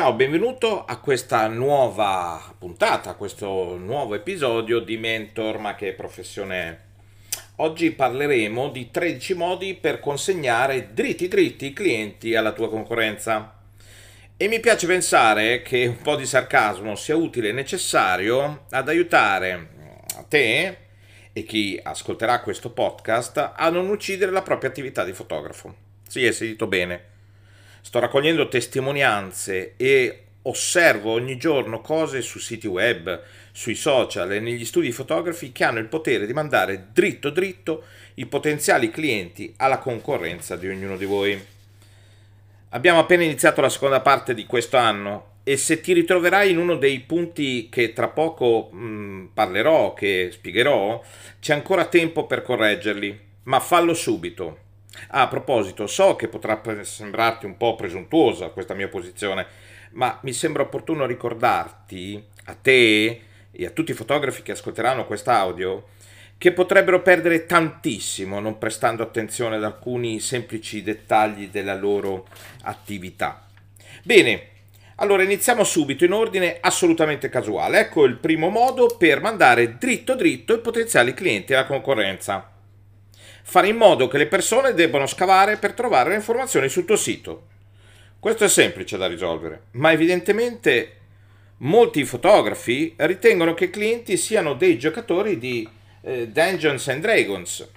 Ciao, benvenuto a questa nuova puntata, a questo nuovo episodio di Mentor, ma che professione è? Oggi parleremo di 13 modi per consegnare dritti dritti i clienti alla tua concorrenza. E mi piace pensare che un po' di sarcasmo sia utile e necessario ad aiutare te e chi ascolterà questo podcast a non uccidere la propria attività di fotografo. Sì, hai sentito bene sto raccogliendo testimonianze e osservo ogni giorno cose su siti web, sui social e negli studi fotografi che hanno il potere di mandare dritto dritto i potenziali clienti alla concorrenza di ognuno di voi. Abbiamo appena iniziato la seconda parte di questo anno e se ti ritroverai in uno dei punti che tra poco mh, parlerò, che spiegherò, c'è ancora tempo per correggerli, ma fallo subito A proposito, so che potrà sembrarti un po' presuntuosa questa mia posizione, ma mi sembra opportuno ricordarti, a te e a tutti i fotografi che ascolteranno quest'audio, che potrebbero perdere tantissimo non prestando attenzione ad alcuni semplici dettagli della loro attività. Bene, allora iniziamo subito in ordine assolutamente casuale. Ecco il primo modo per mandare dritto dritto i potenziali clienti alla concorrenza fare in modo che le persone debbano scavare per trovare le informazioni sul tuo sito. Questo è semplice da risolvere, ma evidentemente molti fotografi ritengono che i clienti siano dei giocatori di eh, Dungeons and Dragons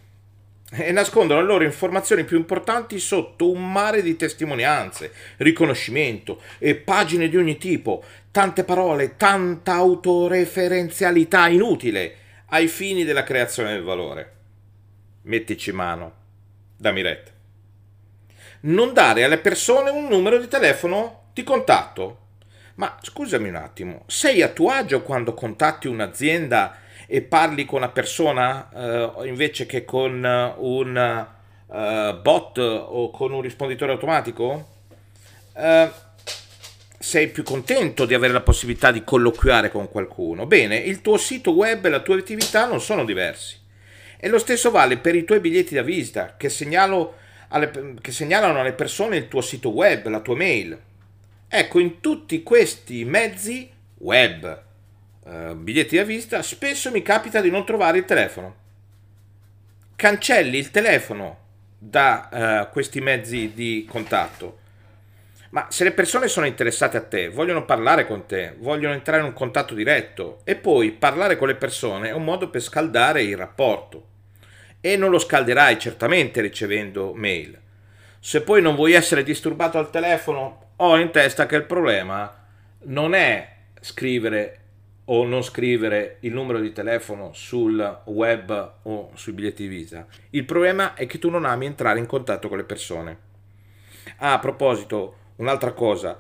e nascondono le loro informazioni più importanti sotto un mare di testimonianze, riconoscimento e pagine di ogni tipo, tante parole, tanta autoreferenzialità inutile ai fini della creazione del valore mettici mano, dammi retta. Non dare alle persone un numero di telefono di contatto. Ma scusami un attimo, sei a tuo agio quando contatti un'azienda e parli con una persona eh, invece che con un uh, bot o con un risponditore automatico? Uh, sei più contento di avere la possibilità di colloquiare con qualcuno. Bene, il tuo sito web e la tua attività non sono diversi. E lo stesso vale per i tuoi biglietti da visita che, alle, che segnalano alle persone il tuo sito web, la tua mail. Ecco, in tutti questi mezzi web, eh, biglietti da visita, spesso mi capita di non trovare il telefono. Cancelli il telefono da eh, questi mezzi di contatto. Ma se le persone sono interessate a te, vogliono parlare con te, vogliono entrare in un contatto diretto e poi parlare con le persone è un modo per scaldare il rapporto e non lo scalderai certamente ricevendo mail. Se poi non vuoi essere disturbato al telefono, ho in testa che il problema non è scrivere o non scrivere il numero di telefono sul web o sui biglietti visa. Il problema è che tu non ami entrare in contatto con le persone. Ah, a proposito, un'altra cosa,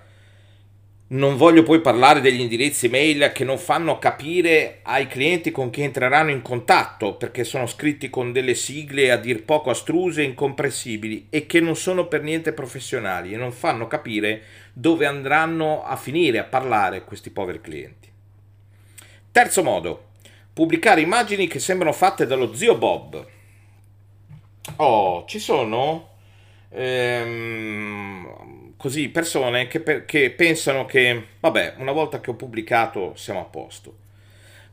non voglio poi parlare degli indirizzi mail che non fanno capire ai clienti con chi entreranno in contatto perché sono scritti con delle sigle a dir poco astruse e incomprensibili e che non sono per niente professionali e non fanno capire dove andranno a finire a parlare questi poveri clienti. Terzo modo, pubblicare immagini che sembrano fatte dallo zio Bob. Oh, ci sono ehm, così persone che, per, che pensano che, vabbè, una volta che ho pubblicato siamo a posto.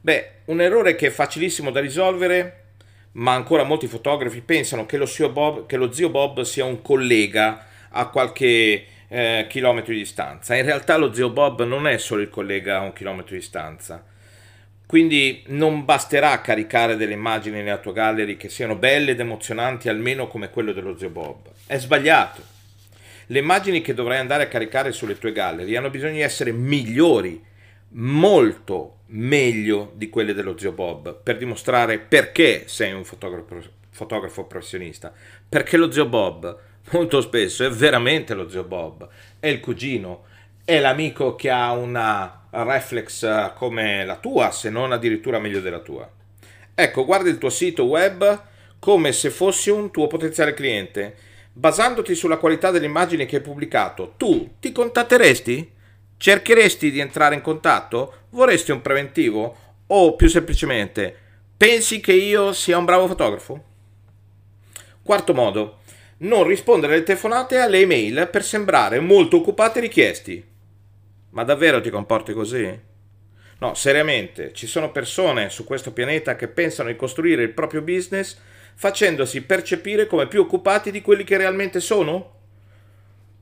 Beh, un errore che è facilissimo da risolvere, ma ancora molti fotografi pensano che lo, Bob, che lo zio Bob sia un collega a qualche eh, chilometro di distanza. In realtà lo zio Bob non è solo il collega a un chilometro di distanza. Quindi non basterà caricare delle immagini nella tua gallery che siano belle ed emozionanti almeno come quello dello zio Bob. È sbagliato. Le immagini che dovrai andare a caricare sulle tue gallery hanno bisogno di essere migliori, molto meglio di quelle dello zio Bob, per dimostrare perché sei un fotografo, fotografo professionista. Perché lo zio Bob molto spesso è veramente lo zio Bob, è il cugino, è l'amico che ha una reflex come la tua, se non addirittura meglio della tua. Ecco, guarda il tuo sito web come se fossi un tuo potenziale cliente basandoti sulla qualità delle immagini che hai pubblicato, tu ti contatteresti? Cercheresti di entrare in contatto? Vorresti un preventivo? O più semplicemente, pensi che io sia un bravo fotografo? Quarto modo, non rispondere alle telefonate e alle email per sembrare molto occupati e richiesti. Ma davvero ti comporti così? No, seriamente, ci sono persone su questo pianeta che pensano di costruire il proprio business facendosi percepire come più occupati di quelli che realmente sono?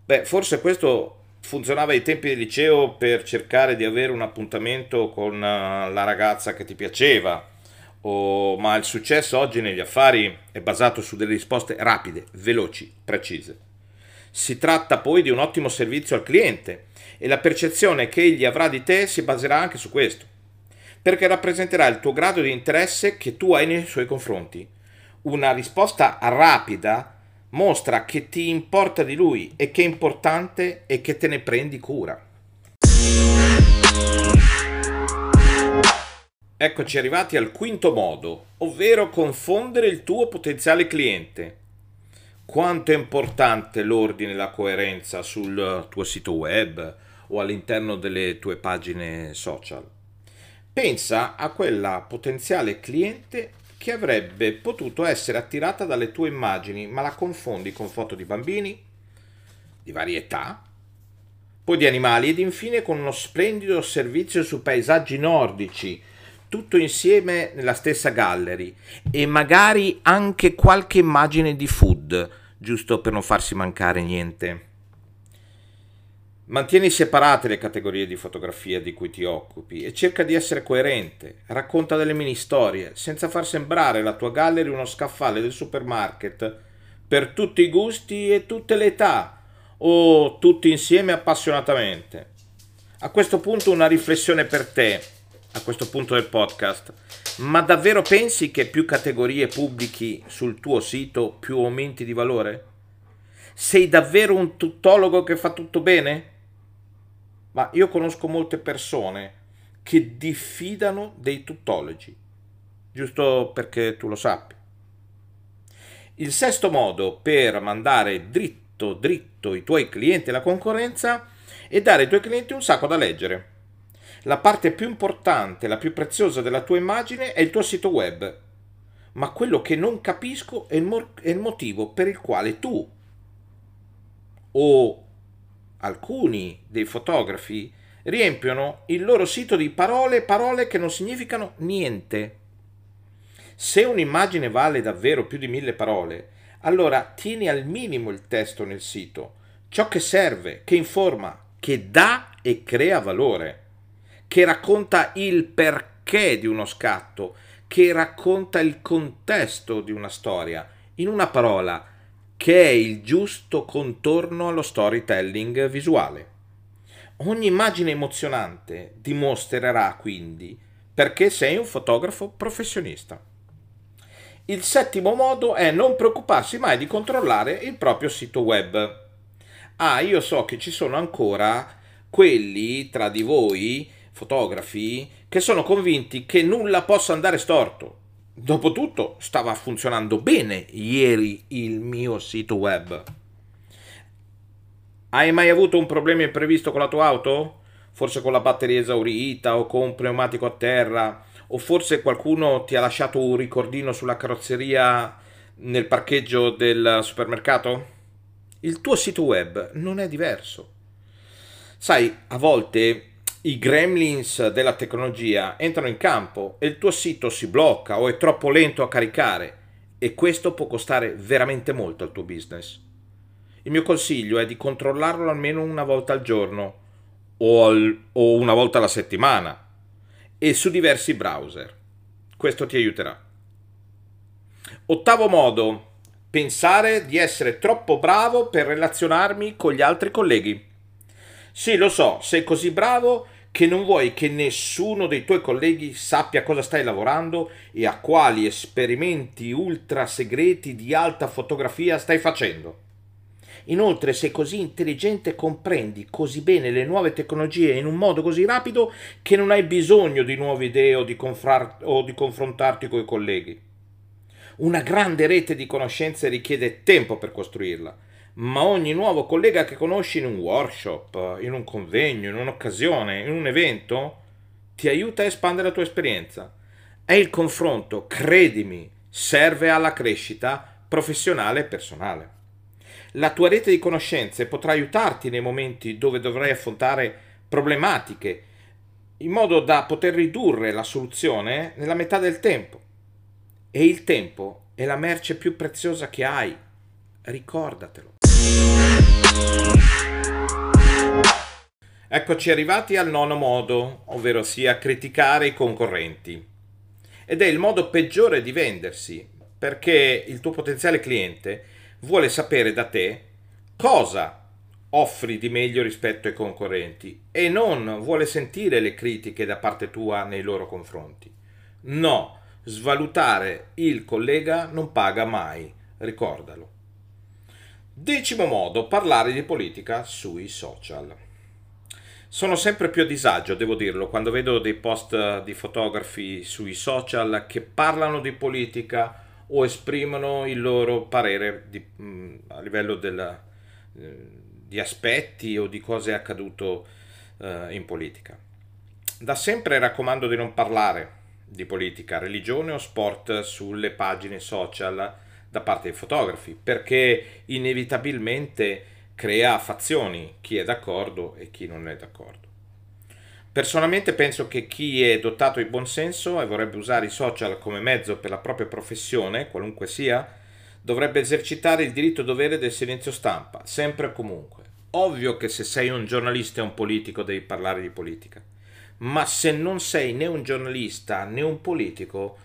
Beh, forse questo funzionava ai tempi del liceo per cercare di avere un appuntamento con eh, la ragazza che ti piaceva, o, ma il successo oggi negli affari è basato su delle risposte rapide, veloci, precise. Si tratta poi di un ottimo servizio al cliente e la percezione che egli avrà di te si baserà anche su questo, perché rappresenterà il tuo grado di interesse che tu hai nei suoi confronti. Una risposta rapida mostra che ti importa di lui e che è importante e che te ne prendi cura. Eccoci arrivati al quinto modo, ovvero confondere il tuo potenziale cliente. Quanto è importante l'ordine e la coerenza sul tuo sito web o all'interno delle tue pagine social? Pensa a quella potenziale cliente che avrebbe potuto essere attirata dalle tue immagini, ma la confondi con foto di bambini, di varietà, poi di animali ed infine con uno splendido servizio su paesaggi nordici, tutto insieme nella stessa gallery e magari anche qualche immagine di food, giusto per non farsi mancare niente. Mantieni separate le categorie di fotografia di cui ti occupi e cerca di essere coerente. Racconta delle mini storie, senza far sembrare la tua gallery uno scaffale del supermarket per tutti i gusti e tutte le età, o tutti insieme appassionatamente. A questo punto una riflessione per te, a questo punto del podcast. Ma davvero pensi che più categorie pubblichi sul tuo sito più aumenti di valore? Sei davvero un tuttologo che fa tutto bene? Ma io conosco molte persone che diffidano dei tuttologi, giusto perché tu lo sappi. Il sesto modo per mandare dritto dritto i tuoi clienti alla concorrenza è dare ai tuoi clienti un sacco da leggere. La parte più importante, la più preziosa della tua immagine è il tuo sito web, ma quello che non capisco è il, mo- è il motivo per il quale tu o alcuni dei fotografi riempiono il loro sito di parole parole che non significano niente. Se un'immagine vale davvero più di mille parole, allora tieni al minimo il testo nel sito, ciò che serve, che informa, che dà e crea valore, che racconta il perché di uno scatto, che racconta il contesto di una storia. In una parola, che è il giusto contorno allo storytelling visuale. Ogni immagine emozionante dimostrerà quindi perché sei un fotografo professionista. Il settimo modo è non preoccuparsi mai di controllare il proprio sito web. Ah, io so che ci sono ancora quelli tra di voi, fotografi, che sono convinti che nulla possa andare storto Dopotutto stava funzionando bene ieri il mio sito web. Hai mai avuto un problema imprevisto con la tua auto? Forse con la batteria esaurita o con un pneumatico a terra? O forse qualcuno ti ha lasciato un ricordino sulla carrozzeria nel parcheggio del supermercato? Il tuo sito web non è diverso. Sai, a volte i gremlins della tecnologia entrano in campo e il tuo sito si blocca o è troppo lento a caricare e questo può costare veramente molto al tuo business. Il mio consiglio è di controllarlo almeno una volta al giorno o, al, o una volta alla settimana e su diversi browser. Questo ti aiuterà. Ottavo modo, pensare di essere troppo bravo per relazionarmi con gli altri colleghi. Sì, lo so, sei così bravo che non vuoi che nessuno dei tuoi colleghi sappia cosa stai lavorando e a quali esperimenti ultra segreti di alta fotografia stai facendo. Inoltre sei così intelligente e comprendi così bene le nuove tecnologie in un modo così rapido che non hai bisogno di nuove idee o di, confrar- o di confrontarti con i colleghi. Una grande rete di conoscenze richiede tempo per costruirla ma ogni nuovo collega che conosci in un workshop, in un convegno, in un'occasione, in un evento, ti aiuta a espandere la tua esperienza. È il confronto, credimi, serve alla crescita professionale e personale. La tua rete di conoscenze potrà aiutarti nei momenti dove dovrai affrontare problematiche, in modo da poter ridurre la soluzione nella metà del tempo. E il tempo è la merce più preziosa che hai. Ricordatelo. Eccoci arrivati al nono modo, ovvero sia criticare i concorrenti. Ed è il modo peggiore di vendersi, perché il tuo potenziale cliente vuole sapere da te cosa offri di meglio rispetto ai concorrenti e non vuole sentire le critiche da parte tua nei loro confronti. No, svalutare il collega non paga mai, ricordalo. Decimo modo, parlare di politica sui social. Sono sempre più a disagio, devo dirlo, quando vedo dei post di fotografi sui social che parlano di politica o esprimono il loro parere di, mm, a livello del, eh, di aspetti o di cose accaduto eh, in politica. Da sempre raccomando di non parlare di politica, religione o sport sulle pagine social da parte dei fotografi, perché inevitabilmente crea fazioni, chi è d'accordo e chi non è d'accordo. Personalmente penso che chi è dotato di buonsenso e vorrebbe usare i social come mezzo per la propria professione, qualunque sia, dovrebbe esercitare il diritto dovere del silenzio stampa, sempre e comunque. Ovvio che se sei un giornalista e un politico devi parlare di politica, ma se non sei né un giornalista né un politico,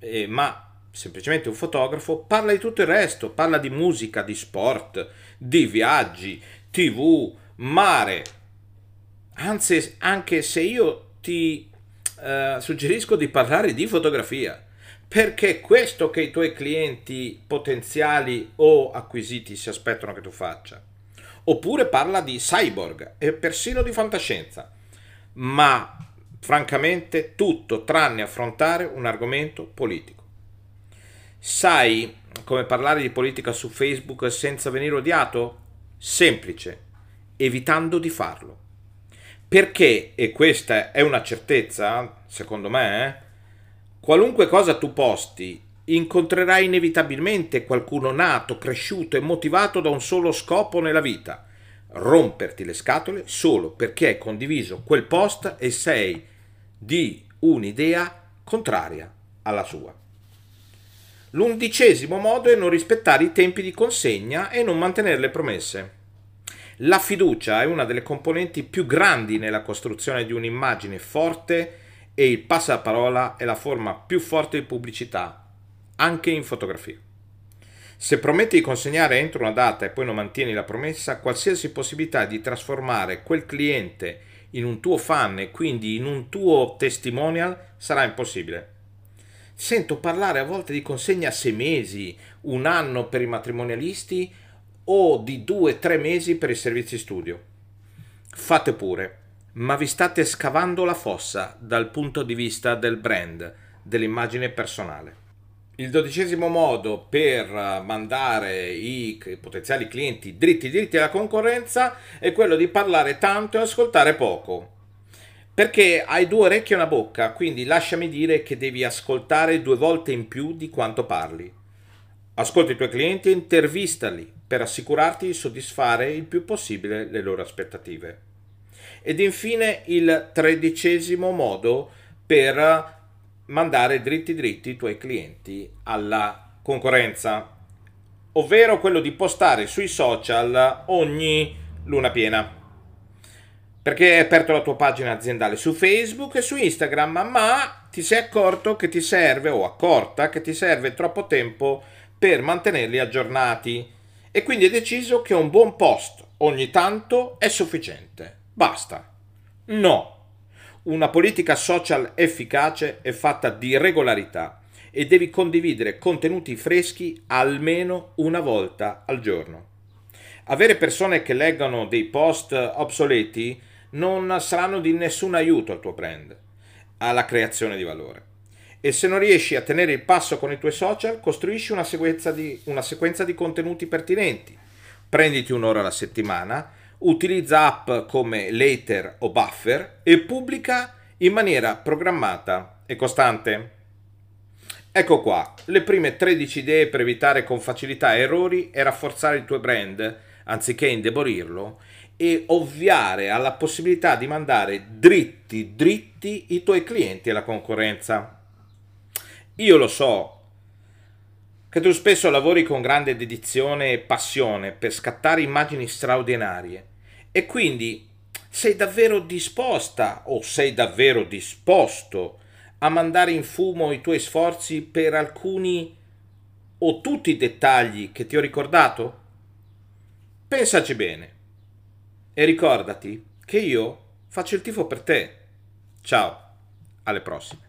eh, ma semplicemente un fotografo, parla di tutto il resto, parla di musica, di sport, di viaggi, tv, mare. Anzi, anche se io ti eh, suggerisco di parlare di fotografia, perché è questo che i tuoi clienti potenziali o acquisiti si aspettano che tu faccia. Oppure parla di cyborg e persino di fantascienza. Ma francamente tutto tranne affrontare un argomento politico. Sai come parlare di politica su Facebook senza venire odiato? Semplice, evitando di farlo. Perché, e questa è una certezza, secondo me, eh, qualunque cosa tu posti, incontrerai inevitabilmente qualcuno nato, cresciuto e motivato da un solo scopo nella vita, romperti le scatole solo perché hai condiviso quel post e sei di un'idea contraria alla sua. L'undicesimo modo è non rispettare i tempi di consegna e non mantenere le promesse. La fiducia è una delle componenti più grandi nella costruzione di un'immagine forte e il passaparola è la forma più forte di pubblicità, anche in fotografia. Se prometti di consegnare entro una data e poi non mantieni la promessa, qualsiasi possibilità di trasformare quel cliente in un tuo fan e quindi in un tuo testimonial sarà impossibile. Sento parlare a volte di consegna a sei mesi, un anno per i matrimonialisti o di due o tre mesi per i servizi studio. Fate pure, ma vi state scavando la fossa dal punto di vista del brand, dell'immagine personale. Il dodicesimo modo per mandare i potenziali clienti dritti dritti alla concorrenza è quello di parlare tanto e ascoltare poco. Perché hai due orecchie e una bocca, quindi lasciami dire che devi ascoltare due volte in più di quanto parli. Ascolta i tuoi clienti e intervistali per assicurarti di soddisfare il più possibile le loro aspettative. Ed infine il tredicesimo modo per mandare dritti dritti i tuoi clienti alla concorrenza, ovvero quello di postare sui social ogni luna piena perché hai aperto la tua pagina aziendale su Facebook e su Instagram, ma ti sei accorto che ti serve o accorta che ti serve troppo tempo per mantenerli aggiornati e quindi hai deciso che un buon post ogni tanto è sufficiente. Basta. No. Una politica social efficace è fatta di regolarità e devi condividere contenuti freschi almeno una volta al giorno. Avere persone che leggano dei post obsoleti non saranno di nessun aiuto al tuo brand, alla creazione di valore. E se non riesci a tenere il passo con i tuoi social, costruisci una sequenza di, una sequenza di contenuti pertinenti. Prenditi un'ora alla settimana, utilizza app come Later o Buffer e pubblica in maniera programmata e costante. Ecco qua, le prime 13 idee per evitare con facilità errori e rafforzare il tuo brand, anziché indebolirlo, e ovviare alla possibilità di mandare dritti, dritti i tuoi clienti alla concorrenza. Io lo so che tu spesso lavori con grande dedizione e passione per scattare immagini straordinarie e quindi sei davvero disposta o sei davvero disposto a mandare in fumo i tuoi sforzi per alcuni o tutti i dettagli che ti ho ricordato? Pensaci bene e ricordati che io faccio il tifo per te. Ciao, alle prossime.